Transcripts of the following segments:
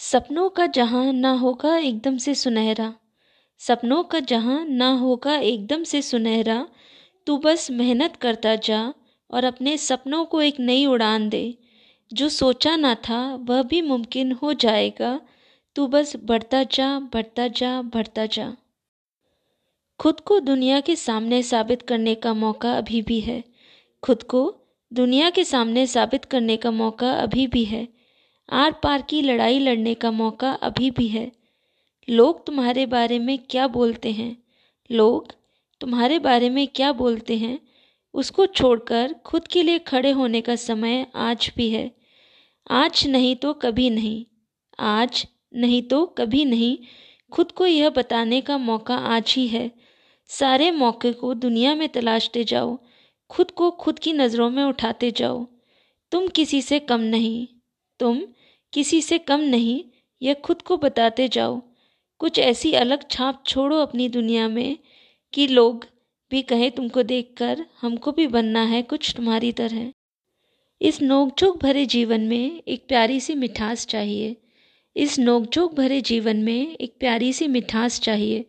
सपनों का जहाँ ना होगा एकदम से सुनहरा। सपनों का जहाँ ना होगा एकदम से सुनहरा। तू बस मेहनत करता जा और अपने सपनों को एक नई उड़ान दे। जो सोचा ना था वह भी मुमकिन हो जाएगा। तू बस बढ़ता जा बढ़ता जा बढ़ता जा। खुद को दुनिया के सामने साबित करने का मौका अभी भी है। खुद को दुनिया के सामने साबित करने का मौका अभी भी है। आर पार की लड़ाई लड़ने का मौका अभी भी है। लोग तुम्हारे बारे में क्या बोलते हैं? लोग तुम्हारे बारे में क्या बोलते हैं? उसको छोड़कर खुद के लिए खड़े होने का समय आज भी है। आज नहीं तो कभी नहीं। आज नहीं तो कभी नहीं। खुद को यह बताने का मौका आज ही है। सारे मौके को दुनिया में तलाशते जाओ। खुद को खुद की नज़रों में उठाते जाओ। तुम किसी से कम नहीं। तुम किसी से कम नहीं, यह खुद को बताते जाओ। कुछ ऐसी अलग छाप छोड़ो अपनी दुनिया में कि लोग भी कहें, तुमको देखकर हमको भी बनना है कुछ तुम्हारी तरह। इस नोकझोंक भरे जीवन में एक प्यारी सी मिठास चाहिए। इस नोकझोंक भरे जीवन में एक प्यारी सी मिठास चाहिए।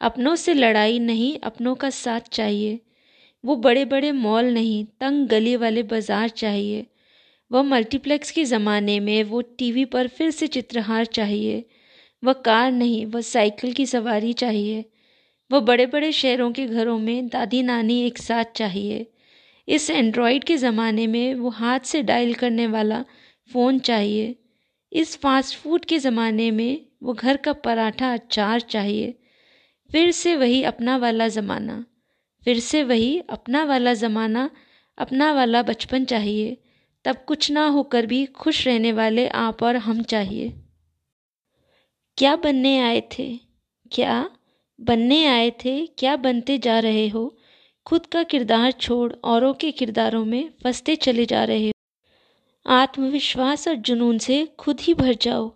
अपनों से लड़ाई नहीं, अपनों का साथ चाहिए। वो बड़े बड़े मॉल नहीं, तंग गली वाले बाज़ार चाहिए। वह मल्टीप्लेक्स के ज़माने में वो टीवी पर फिर से चित्रहार चाहिए। वह कार नहीं, वह साइकिल की सवारी चाहिए। वह बड़े बड़े शहरों के घरों में दादी नानी एक साथ चाहिए। इस एंड्रॉयड के ज़माने में वो हाथ से डायल करने वाला फ़ोन चाहिए। इस फास्ट फ़ूड के ज़माने में वो घर का पराठा अचार चाहिए। फिर से वही अपना वाला ज़माना। फिर से वही अपना वाला ज़माना, अपना वाला बचपन चाहिए। तब कुछ ना होकर भी खुश रहने वाले आप और हम चाहिए। क्या बनने आए थे? क्या बनने आए थे? क्या बनते जा रहे हो? खुद का किरदार छोड़ औरों के किरदारों में फंसते चले जा रहे हो। आत्मविश्वास और जुनून से खुद ही भर जाओ।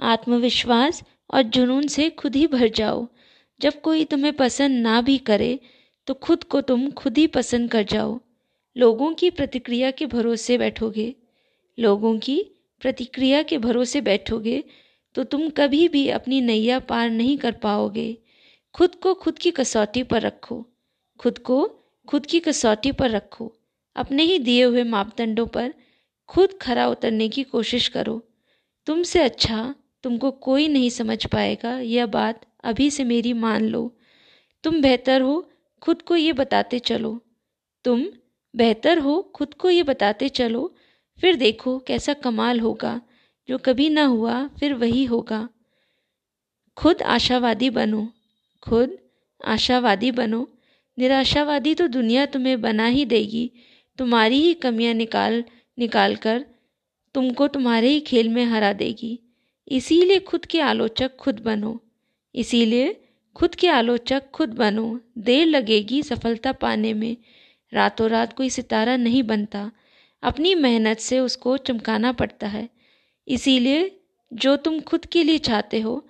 आत्मविश्वास और जुनून से खुद ही भर जाओ। जब कोई तुम्हें पसंद ना भी करे तो खुद को तुम खुद ही पसंद कर जाओ। लोगों की प्रतिक्रिया के भरोसे बैठोगे। लोगों की प्रतिक्रिया के भरोसे बैठोगे तो तुम कभी भी अपनी नैया पार नहीं कर पाओगे। खुद को खुद की कसौटी पर रखो। खुद को खुद की कसौटी पर रखो। अपने ही दिए हुए मापदंडों पर खुद खरा उतरने की कोशिश करो। तुमसे अच्छा तुमको कोई नहीं समझ पाएगा, यह बात अभी से मेरी मान लो। तुम बेहतर हो, खुद को ये बताते चलो। तुम बेहतर हो, खुद को ये बताते चलो, फिर देखो कैसा कमाल होगा। जो कभी ना हुआ, फिर वही होगा। खुद आशावादी बनो, खुद आशावादी बनो। निराशावादी तो दुनिया तुम्हें बना ही देगी। तुम्हारी ही कमियाँ निकाल निकाल कर तुमको तुम्हारे ही खेल में हरा देगी। इसीलिए खुद के आलोचक खुद बनो। इसीलिए खुद के आलोचक खुद बनो। देर लगेगी सफलता पाने में। रातों रात कोई सितारा नहीं बनता। अपनी मेहनत से उसको चमकाना पड़ता है। इसीलिए जो तुम खुद के लिए चाहते हो,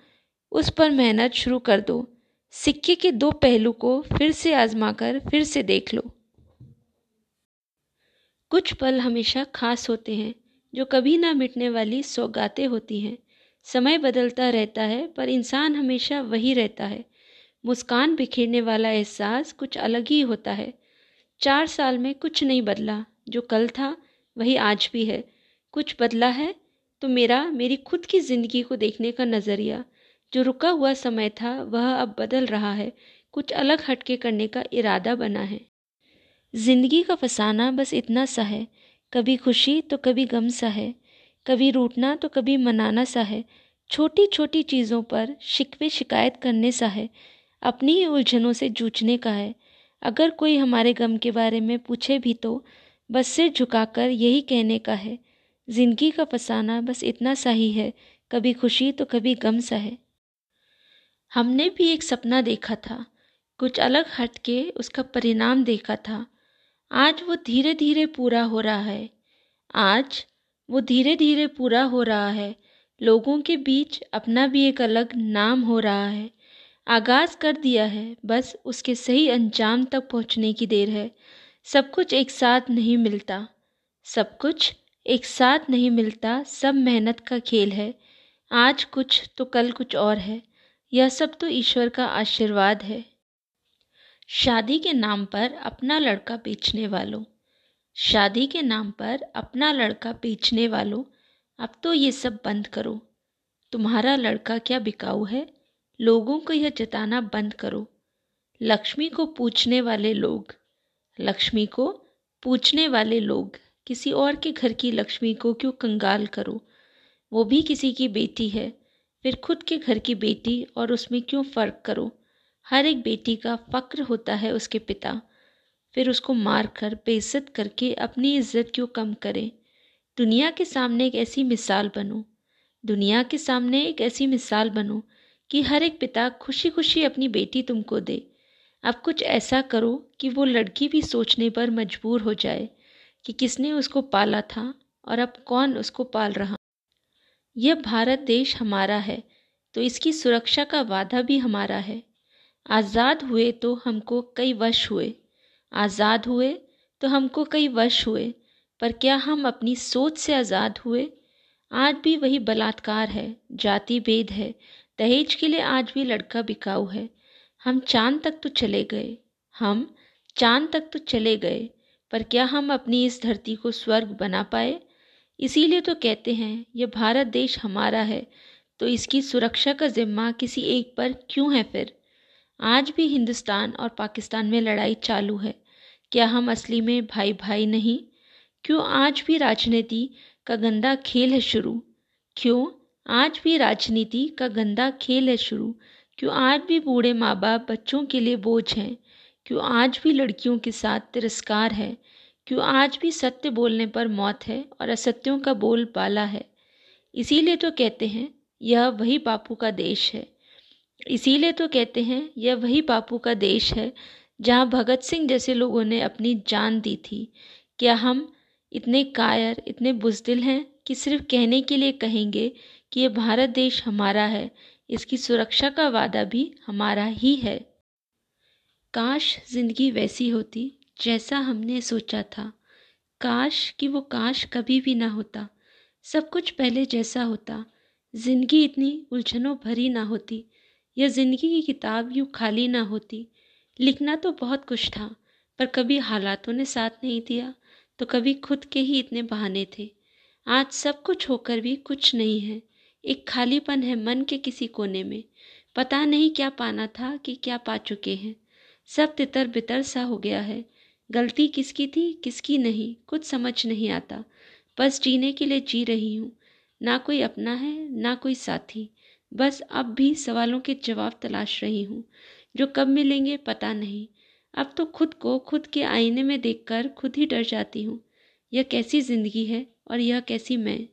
उस पर मेहनत शुरू कर दो। सिक्के के दो पहलू को फिर से आजमा कर फिर से देख लो। कुछ पल हमेशा खास होते हैं, जो कभी ना मिटने वाली सौगातें होती हैं। समय बदलता रहता है, पर इंसान हमेशा वही रहता है। मुस्कान बिखेरने वाला एहसास कुछ अलग ही होता है। चार साल में कुछ नहीं बदला। जो कल था, वही आज भी है। कुछ बदला है तो मेरा, मेरी खुद की ज़िंदगी को देखने का नज़रिया। जो रुका हुआ समय था, वह अब बदल रहा है। कुछ अलग हटके करने का इरादा बना है। ज़िंदगी का फसाना बस इतना सा है। कभी खुशी तो कभी गम सा है। कभी रूठना तो कभी मनाना सा है। छोटी छोटी चीज़ों पर शिकवे शिकायत करने सा है। अपनी ही उलझनों से जूझने का है। अगर कोई हमारे गम के बारे में पूछे भी तो बस सिर झुकाकर यही कहने का है, ज़िंदगी का फसाना बस इतना सा ही है, कभी खुशी तो कभी गम सा है। हमने भी एक सपना देखा था, कुछ अलग हट के उसका परिणाम देखा था। आज वो धीरे धीरे पूरा हो रहा है। आज वो धीरे धीरे पूरा हो रहा है। लोगों के बीच अपना भी एक अलग नाम हो रहा है। आगाज़ कर दिया है, बस उसके सही अंजाम तक पहुँचने की देर है। सब कुछ एक साथ नहीं मिलता। सब कुछ एक साथ नहीं मिलता, सब मेहनत का खेल है। आज कुछ तो कल कुछ और है। यह सब तो ईश्वर का आशीर्वाद है। शादी के नाम पर अपना लड़का बेचने वालों। शादी के नाम पर अपना लड़का बेचने वालों। अब तो ये सब बंद करो। तुम्हारा लड़का क्या बिकाऊ है? लोगों को यह जताना बंद करो। लक्ष्मी को पूछने वाले लोग, लक्ष्मी को पूछने वाले लोग, किसी और के घर की लक्ष्मी को क्यों कंगाल करो? वो भी किसी की बेटी है, फिर खुद के घर की बेटी और उसमें क्यों फ़र्क करो? हर एक बेटी का फ़क्र होता है उसके पिता। फिर उसको मार कर बेइज्जत करके अपनी इज़्ज़त क्यों कम करें? दुनिया के सामने एक ऐसी मिसाल बनो। दुनिया के सामने एक ऐसी मिसाल बनो कि हर एक पिता खुशी खुशी अपनी बेटी तुमको दे। अब कुछ ऐसा करो कि वो लड़की भी सोचने पर मजबूर हो जाए कि किसने उसको पाला था और अब कौन उसको पाल रहा। यह भारत देश हमारा है तो इसकी सुरक्षा का वादा भी हमारा है। आज़ाद हुए तो हमको कई वश हुए। आज़ाद हुए तो हमको कई वश हुए, पर क्या हम अपनी सोच से आज़ाद हुए? आज भी वही बलात्कार है, जाति भेद है दहेज के लिए आज भी लड़का बिकाऊ है। हम चाँद तक तो चले गए। हम चाँद तक तो चले गए, पर क्या हम अपनी इस धरती को स्वर्ग बना पाए? इसीलिए तो कहते हैं, यह भारत देश हमारा है तो इसकी सुरक्षा का जिम्मा किसी एक पर क्यों है फिर? आज भी हिंदुस्तान और पाकिस्तान में लड़ाई चालू है। क्या हम असली में भाई भाई नहीं? क्यों आज भी राजनीति का गंदा खेल है शुरू? क्यों? आज भी राजनीति का गंदा खेल है शुरू। क्यों आज भी बूढ़े माँ बाप बच्चों के लिए बोझ हैं? क्यों आज भी लड़कियों के साथ तिरस्कार है? क्यों आज भी सत्य बोलने पर मौत है और असत्यों का बोल पाला है? इसीलिए तो कहते हैं, यह वही बापू का देश है। इसीलिए तो कहते हैं, यह वही बापू का देश है, जहाँ भगत सिंह जैसे लोगों ने अपनी जान दी थी। क्या हम इतने कायर, इतने बुजदिल हैं? कि सिर्फ़ कहने के लिए कहेंगे कि यह भारत देश हमारा है, इसकी सुरक्षा का वादा भी हमारा ही है। काश ज़िंदगी वैसी होती, जैसा हमने सोचा था। काश कि वो काश कभी भी ना होता, सब कुछ पहले जैसा होता। ज़िंदगी इतनी उलझनों भरी ना होती, या ज़िंदगी की किताब यूँ खाली ना होती। लिखना तो बहुत कुछ था, पर कभी हालातों ने साथ नहीं दिया तो कभी खुद के ही इतने बहाने थे। आज सब कुछ होकर भी कुछ नहीं है। एक खालीपन है मन के किसी कोने में। पता नहीं क्या पाना था कि क्या पा चुके हैं। सब तितर बितर सा हो गया है। गलती किसकी थी, किसकी नहीं, कुछ समझ नहीं आता। बस जीने के लिए जी रही हूँ। ना कोई अपना है, ना कोई साथी। बस अब भी सवालों के जवाब तलाश रही हूँ। जो कब मिलेंगे पता नहीं। अब तो खुद को खुद के आईने में देखकर खुद ही डर जाती हूँ। यह कैसी ज़िंदगी है? और यह कैसी मैं?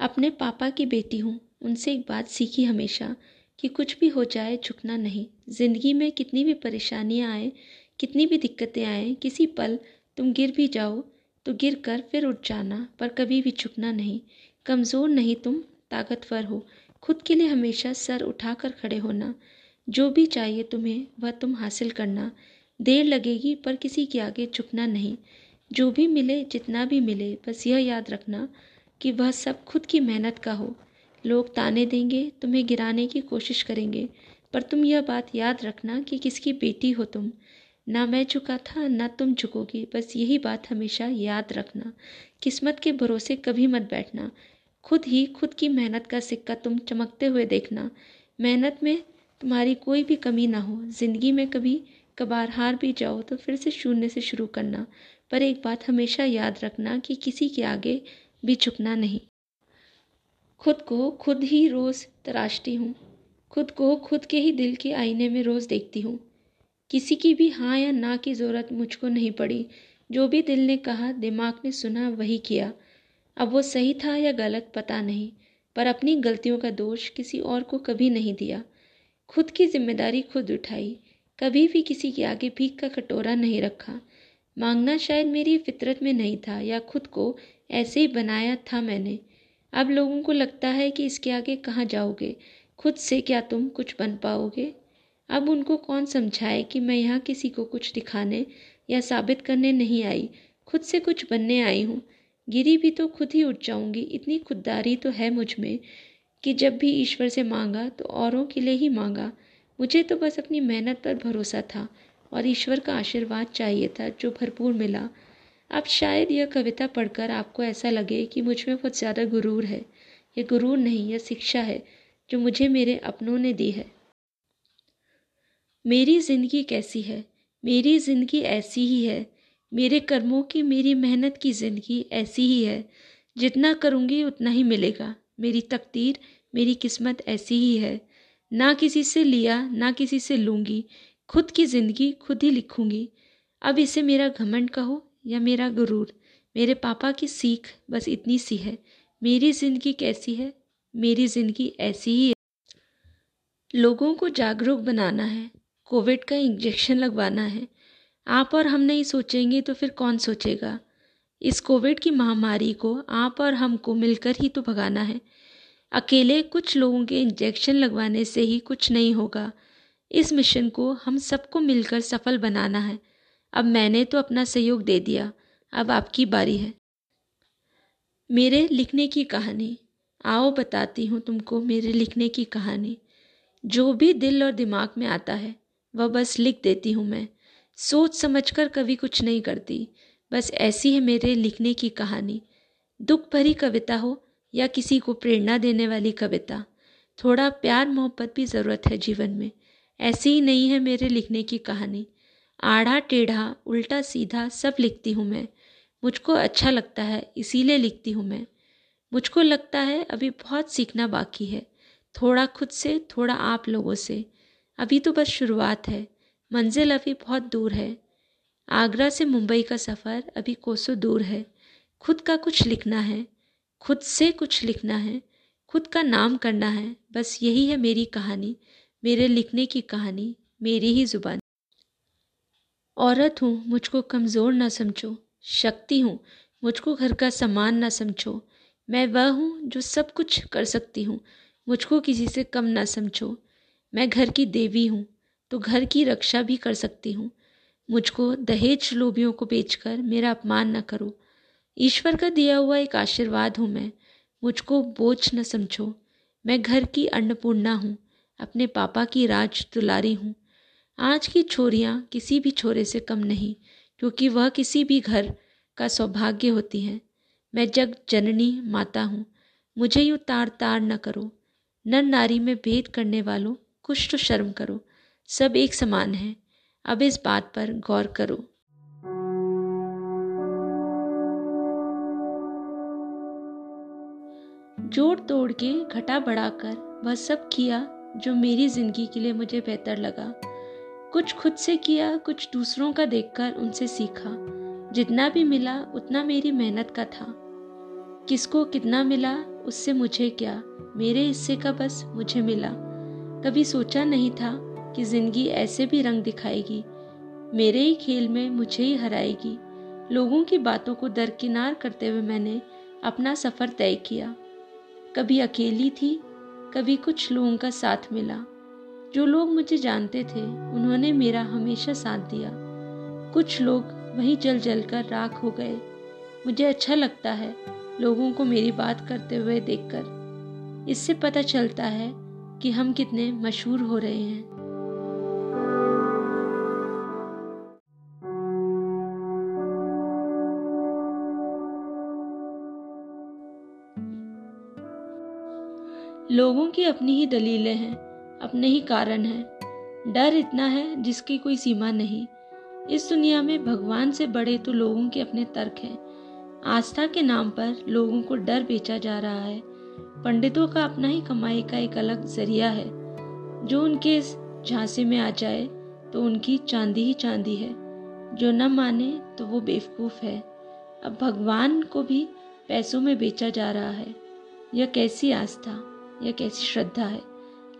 अपने पापा की बेटी हूँ। उनसे एक बात सीखी हमेशा कि कुछ भी हो जाए, झुकना नहीं। ज़िंदगी में कितनी भी परेशानियाँ आए, कितनी भी दिक्कतें आए, किसी पल तुम गिर भी जाओ तो गिर कर फिर उठ जाना, पर कभी भी झुकना नहीं। कमज़ोर नहीं तुम, ताकतवर हो। खुद के लिए हमेशा सर उठाकर खड़े होना। जो भी चाहिए तुम्हें, वह तुम हासिल करना। देर लगेगी, पर किसी के आगे झुकना नहीं। जो भी मिले, जितना भी मिले, बस यह याद रखना कि वह सब खुद की मेहनत का हो। लोग ताने देंगे, तुम्हें गिराने की कोशिश करेंगे, पर तुम यह बात याद रखना कि किसकी बेटी हो तुम। ना मैं झुका था, ना तुम झुकोगी बस यही बात हमेशा याद रखना। किस्मत के भरोसे कभी मत बैठना। खुद ही खुद की मेहनत का सिक्का तुम चमकते हुए देखना। मेहनत में तुम्हारी कोई भी कमी ना हो। ज़िंदगी में कभी कबार हार भी जाओ तो फिर से शून्य से शुरू करना। पर एक बात हमेशा याद रखना कि किसी के आगे भी झुकना नहीं। खुद को खुद ही रोज़ तराशती हूँ। खुद को खुद के ही दिल के आईने में रोज़ देखती हूँ। किसी की भी हाँ या ना की ज़रूरत मुझको नहीं पड़ी। जो भी दिल ने कहा, दिमाग ने सुना, वही किया। अब वो सही था या गलत पता नहीं। पर अपनी गलतियों का दोष किसी और को कभी नहीं दिया। खुद की ज़िम्मेदारी खुद उठाई। कभी भी किसी के आगे भीख का कटोरा नहीं रखा। मांगना शायद मेरी फितरत में नहीं था या खुद को ऐसे ही बनाया था मैंने। अब लोगों को लगता है कि इसके आगे कहाँ जाओगे? खुद से क्या तुम कुछ बन पाओगे? अब उनको कौन समझाए कि मैं यहाँ किसी को कुछ दिखाने या साबित करने नहीं आई? खुद से कुछ बनने आई हूँ। गिरी भी तो खुद ही उठ जाऊँगी। इतनी खुददारी तो है मुझमें कि जब भी ईश्वर से मांगा तो औरों के लिए ही मांगा। मुझे तो बस अपनी मेहनत पर भरोसा था और ईश्वर का आशीर्वाद चाहिए था जो भरपूर मिला। अब शायद यह कविता पढ़कर आपको ऐसा लगे कि मुझमें बहुत ज़्यादा गुरूर है। यह गुरूर नहीं, यह शिक्षा है जो मुझे मेरे अपनों ने दी है। मेरी ज़िंदगी कैसी है? मेरी ज़िंदगी ऐसी ही है। मेरे कर्मों की, मेरी मेहनत की ज़िंदगी ऐसी ही है। जितना करूँगी, उतना ही मिलेगा। मेरी तकदीर, मेरी किस्मत ऐसी ही है। ना किसी से लिया, ना किसी से लूँगी, खुद की ज़िंदगी खुद ही लिखूँगी। अब इसे मेरा घमंड कहो या मेरा गुरूर, मेरे पापा की सीख बस इतनी सी है। मेरी ज़िंदगी कैसी है? मेरी ज़िंदगी ऐसी ही है। लोगों को जागरूक बनाना है, कोविड का इंजेक्शन लगवाना है। आप और हम नहीं सोचेंगे तो फिर कौन सोचेगा? इस कोविड की महामारी को आप और हमको मिलकर ही तो भगाना है। अकेले कुछ लोगों के इंजेक्शन लगवाने से ही कुछ नहीं होगा। इस मिशन को हम सबको मिलकर सफल बनाना है। अब मैंने तो अपना सहयोग दे दिया। अब आपकी बारी है। मेरे लिखने की कहानी। आओ बताती हूँ तुमको मेरे लिखने की कहानी। जो भी दिल और दिमाग में आता है, वह बस लिख देती हूँ मैं। सोच समझकर कभी कुछ नहीं करती। बस ऐसी है मेरे लिखने की कहानी। दुख भरी कविता हो या किसी को प्रेरणा देने वाली कविता। थोड़ा प्यार मोहब्बत भी ज़रूरत है जीवन में। ऐसी ही नहीं है मेरे लिखने की कहानी। आढ़ा टेढ़ा उल्टा सीधा सब लिखती हूँ मैं। मुझको अच्छा लगता है, इसीलिए लिखती हूँ मैं। मुझको लगता है अभी बहुत सीखना बाकी है। थोड़ा खुद से, थोड़ा आप लोगों से। अभी तो बस शुरुआत है। मंजिल अभी बहुत दूर है। आगरा से मुंबई का सफ़र अभी कोसों दूर है। खुद का कुछ लिखना है। खुद से कुछ लिखना है, खुद का नाम करना है, बस यही है मेरी कहानी, मेरे लिखने की कहानी, मेरी ही ज़ुबान। औरत हूँ, मुझको कमज़ोर ना समझो, शक्ति हूँ, मुझको घर का सामान ना समझो। मैं वह हूँ जो सब कुछ कर सकती हूँ, मुझको किसी से कम ना समझो। मैं घर की देवी हूँ तो घर की रक्षा भी कर सकती हूँ। मुझको दहेज लोभियों को बेचकर मेरा अपमान न करो। ईश्वर का दिया हुआ एक आशीर्वाद हूँ मैं। मुझको बोझ न समझो। मैं घर की अन्नपूर्णा हूँ, अपने पापा की राज दुलारी हूँ। आज की छोरियाँ किसी भी छोरे से कम नहीं, क्योंकि वह किसी भी घर का सौभाग्य होती हैं। मैं जग जननी माता हूँ। मुझे यूँ तार तार न करो। नर नारी में भेद करने वालों कुछ तो शर्म करो। सब एक समान हैं। अब इस बात पर गौर करो। जोड़ तोड़ के घटा बढ़ाकर वह सब किया जो मेरी ज़िंदगी के लिए मुझे बेहतर लगा। कुछ खुद से किया, कुछ दूसरों का देखकर उनसे सीखा। जितना भी मिला, उतना मेरी मेहनत का था। किसको कितना मिला, उससे मुझे क्या? मेरे हिस्से का बस मुझे मिला। कभी सोचा नहीं था कि ज़िंदगी ऐसे भी रंग दिखाएगी। मेरे ही खेल में मुझे ही हराएगी। लोगों की बातों को दरकिनार करते हुए मैंने अपना सफ़र तय किया। कभी अकेली थी, कभी कुछ लोगों का साथ मिला। जो लोग मुझे जानते थे, उन्होंने मेरा हमेशा साथ दिया। कुछ लोग वहीं जल जल कर राख हो गए। मुझे अच्छा लगता है लोगों को मेरी बात करते हुए देखकर। इससे पता चलता है कि हम कितने मशहूर हो रहे हैं। लोगों की अपनी ही दलीलें हैं, अपने ही कारण है। डर इतना है जिसकी कोई सीमा नहीं। इस दुनिया में भगवान से बड़े तो लोगों के अपने तर्क हैं। आस्था के नाम पर लोगों को डर बेचा जा रहा है। पंडितों का अपना ही कमाई का एक अलग ज़रिया है। जो उनके इस झांसे में आ जाए तो उनकी चांदी ही चांदी है। जो न माने तो वो बेवकूफ़ है। अब भगवान को भी पैसों में बेचा जा रहा है। यह कैसी आस्था? यह कैसी श्रद्धा है।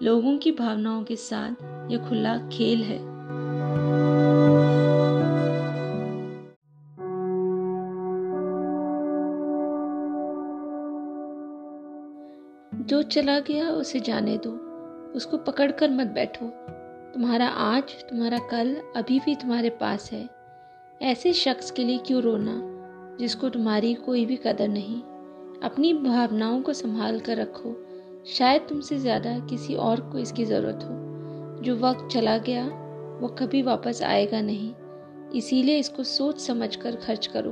लोगों की भावनाओं के साथ यह खुला खेल है। जो चला गया उसे जाने दो। उसको पकड़कर मत बैठो। तुम्हारा आज, तुम्हारा कल अभी भी तुम्हारे पास है। ऐसे शख्स के लिए क्यों रोना, जिसको तुम्हारी कोई भी कदर नहीं। अपनी भावनाओं को संभाल कर रखो। शायद तुमसे ज़्यादा किसी और को इसकी ज़रूरत हो। जो वक्त चला गया, वो कभी वापस आएगा नहीं। इसीलिए इसको सोच समझ कर खर्च करो।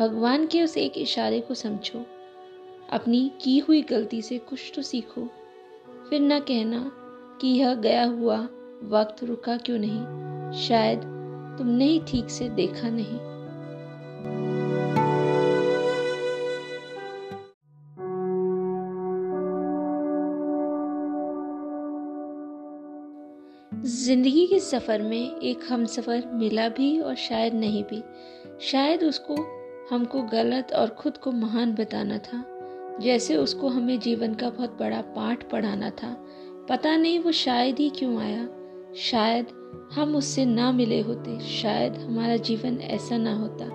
भगवान के उस एक इशारे को समझो। अपनी की हुई गलती से कुछ तो सीखो। फिर न कहना कि यह गया हुआ वक्त रुका क्यों नहीं। शायद तुमने ही ठीक से देखा नहीं। ज़िंदगी के सफ़र में एक हम सफ़र मिला भी और शायद नहीं भी। शायद उसको हमको गलत और खुद को महान बताना था। जैसे उसको हमें जीवन का बहुत बड़ा पाठ पढ़ाना था। पता नहीं वो शायद ही क्यों आया। शायद हम उससे ना मिले होते। शायद हमारा जीवन ऐसा ना होता।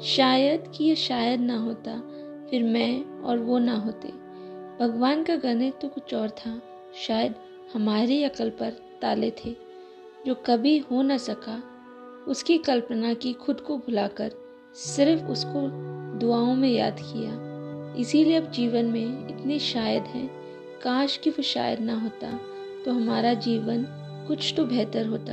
शायद कि ये शायद ना होता। फिर मैं और वो ना होते। भगवान का गणित तो कुछ और था। शायद हमारी अकल पर ताले थे। जो कभी हो न सका, उसकी कल्पना की खुद को भुलाकर सिर्फ़ उसको दुआओं में याद किया। इसीलिए अब जीवन में इतने शायद हैं, काश कि वो शायद ना होता तो हमारा जीवन कुछ तो बेहतर होता।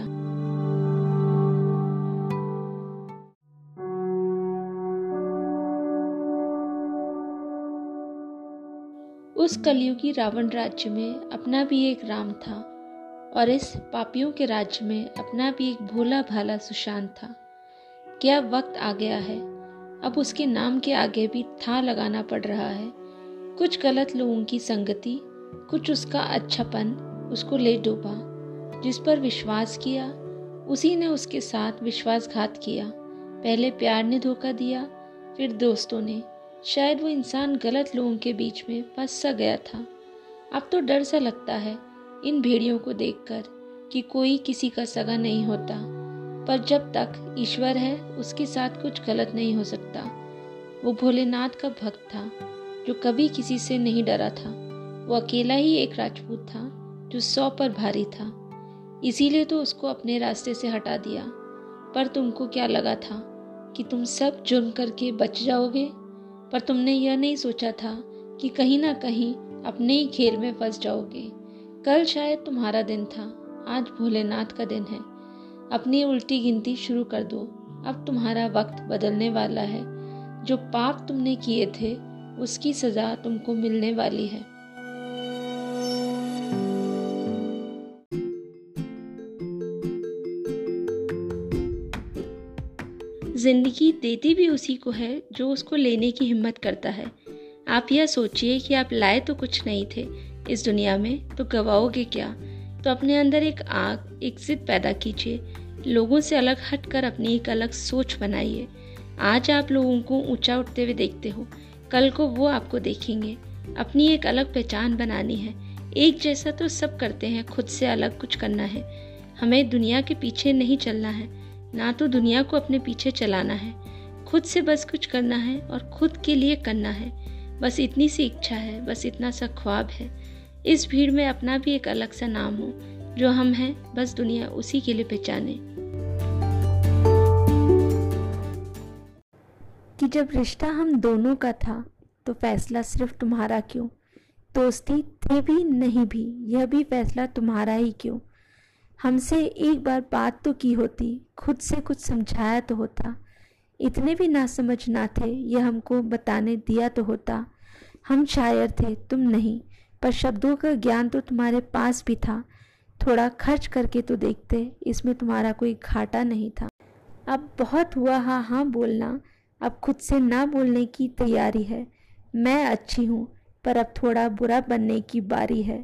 उस कलयुगी रावण राज्य में अपना भी एक राम था। और इस पापियों के राज्य में अपना भी एक भोला भाला सुशांत था। क्या वक्त आ गया है? अब उसके नाम के आगे भी था लगाना पड़ रहा है। कुछ गलत लोगों की संगति, कुछ उसका अच्छापन उसको ले डूबा। जिस पर विश्वास किया, उसी ने उसके साथ विश्वासघात किया। पहले प्यार ने धोखा दिया, फिर दोस्तों ने। शायद वो इंसान गलत लोगों के बीच में फंस सा गया था। अब तो डर सा लगता है इन भेड़ियों को देखकर कि कोई किसी का सगा नहीं होता। पर जब तक ईश्वर है, उसके साथ कुछ गलत नहीं हो सकता। वो भोलेनाथ का भक्त था, जो कभी किसी से नहीं डरा था। वो अकेला ही एक राजपूत था, जो सौ पर भारी था। इसीलिए तो उसको अपने रास्ते से हटा दिया। पर तुमको क्या लगा था कि तुम सब जुर्म करके बच जाओगे? पर तुमने यह नहीं सोचा था कि कहीं ना कहीं अपने ही खेल में फंस जाओगे। कल शायद तुम्हारा दिन था। आज भोलेनाथ का दिन है। अपनी उल्टी गिनती शुरू कर दो। अब तुम्हारा वक्त बदलने वाला है। जो पाप तुमने किए थे, उसकी सजा तुमको मिलने वाली है। ज़िंदगी देती भी उसी को है, जो उसको लेने की हिम्मत करता है। आप यह सोचिए कि आप लाए तो कुछ नहीं थे इस दुनिया में तो गवाओगे क्या? तो अपने अंदर एक आग, एक जिद पैदा कीजिए। लोगों से अलग हटकर अपनी एक अलग सोच बनाइए। आज आप लोगों को ऊँचा उठते हुए देखते हो, कल को वो आपको देखेंगे। अपनी एक अलग पहचान बनानी है। एक जैसा तो सब करते हैं, खुद से अलग कुछ करना है। हमें दुनिया के पीछे नहीं चलना है, ना तो दुनिया को अपने पीछे चलाना है। खुद से बस कुछ करना है और खुद के लिए करना है। बस इतनी सी इच्छा है, बस इतना सा ख्वाब है। इस भीड़ में अपना भी एक अलग सा नाम हो, जो हम हैं, बस दुनिया उसी के लिए पहचाने। कि जब रिश्ता हम दोनों का था तो फैसला सिर्फ़ तुम्हारा क्यों? दोस्ती थी भी नहीं भी, यह भी फैसला तुम्हारा ही क्यों? हमसे एक बार बात तो की होती, खुद से कुछ समझाया तो होता। इतने भी ना समझ ना थे, यह हमको बताने दिया तो होता। हम शायर थे, तुम नहीं। पर शब्दों का ज्ञान तो तुम्हारे पास भी था। थोड़ा खर्च करके तो देखते, इसमें तुम्हारा कोई घाटा नहीं था। अब बहुत हुआ हाँ हाँ बोलना। अब खुद से ना बोलने की तैयारी है। मैं अच्छी हूँ, पर अब थोड़ा बुरा बनने की बारी है।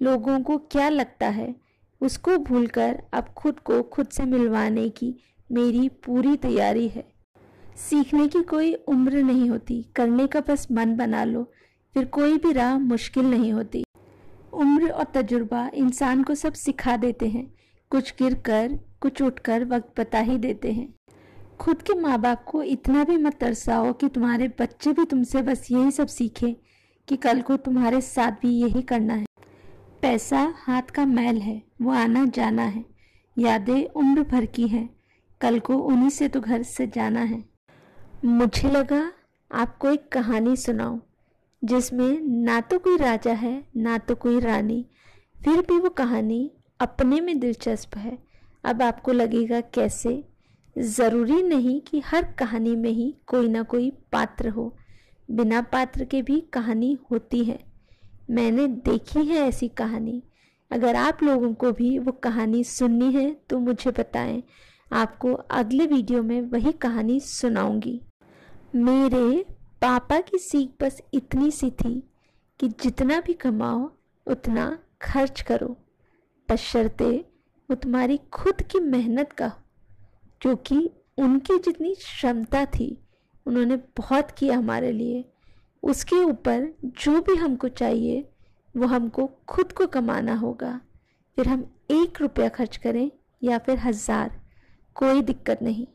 लोगों को क्या लगता है? उसको भूलकर अब खुद को खुद से मिलवाने की मेरी पूरी तैयारी है। सीखने की कोई उम्र नहीं होती। करने का बस मन बना लो। फिर कोई भी राह मुश्किल नहीं होती। उम्र और तजुर्बा इंसान को सब सिखा देते हैं। कुछ गिर कर, कुछ उठकर वक्त बता ही देते हैं। खुद के माँ बाप को इतना भी मत तरसाओ कि तुम्हारे बच्चे भी तुमसे बस यही सब सीखें कि कल को तुम्हारे साथ भी यही करना है। पैसा, हाथ का मैल है, वो आना जाना है। यादें उम्र भर की हैं, कल को उन्हीं से तो घर से जाना है। मुझे लगा आपको एक कहानी सुनाऊं। जिसमें ना तो कोई राजा है, ना तो कोई रानी। फिर भी वो कहानी अपने में दिलचस्प है। अब आपको लगेगा कैसे? ज़रूरी नहीं कि हर कहानी में ही कोई ना कोई पात्र हो। बिना पात्र के भी कहानी होती है। मैंने देखी है ऐसी कहानी। अगर आप लोगों को भी वो कहानी सुननी है तो मुझे बताएँ। आपको अगले वीडियो में वही कहानी सुनाऊँगी। मेरे पापा की सीख बस इतनी सी थी कि जितना भी कमाओ, उतना खर्च करो। बशर्ते वो तुम्हारी खुद की मेहनत का क्योंकि उनकी जितनी क्षमता थी, उन्होंने बहुत किया हमारे लिए। उसके ऊपर जो भी हमको चाहिए, वो हमको खुद को कमाना होगा। फिर हम एक रुपया खर्च करें या फिर हज़ार, कोई दिक्कत नहीं।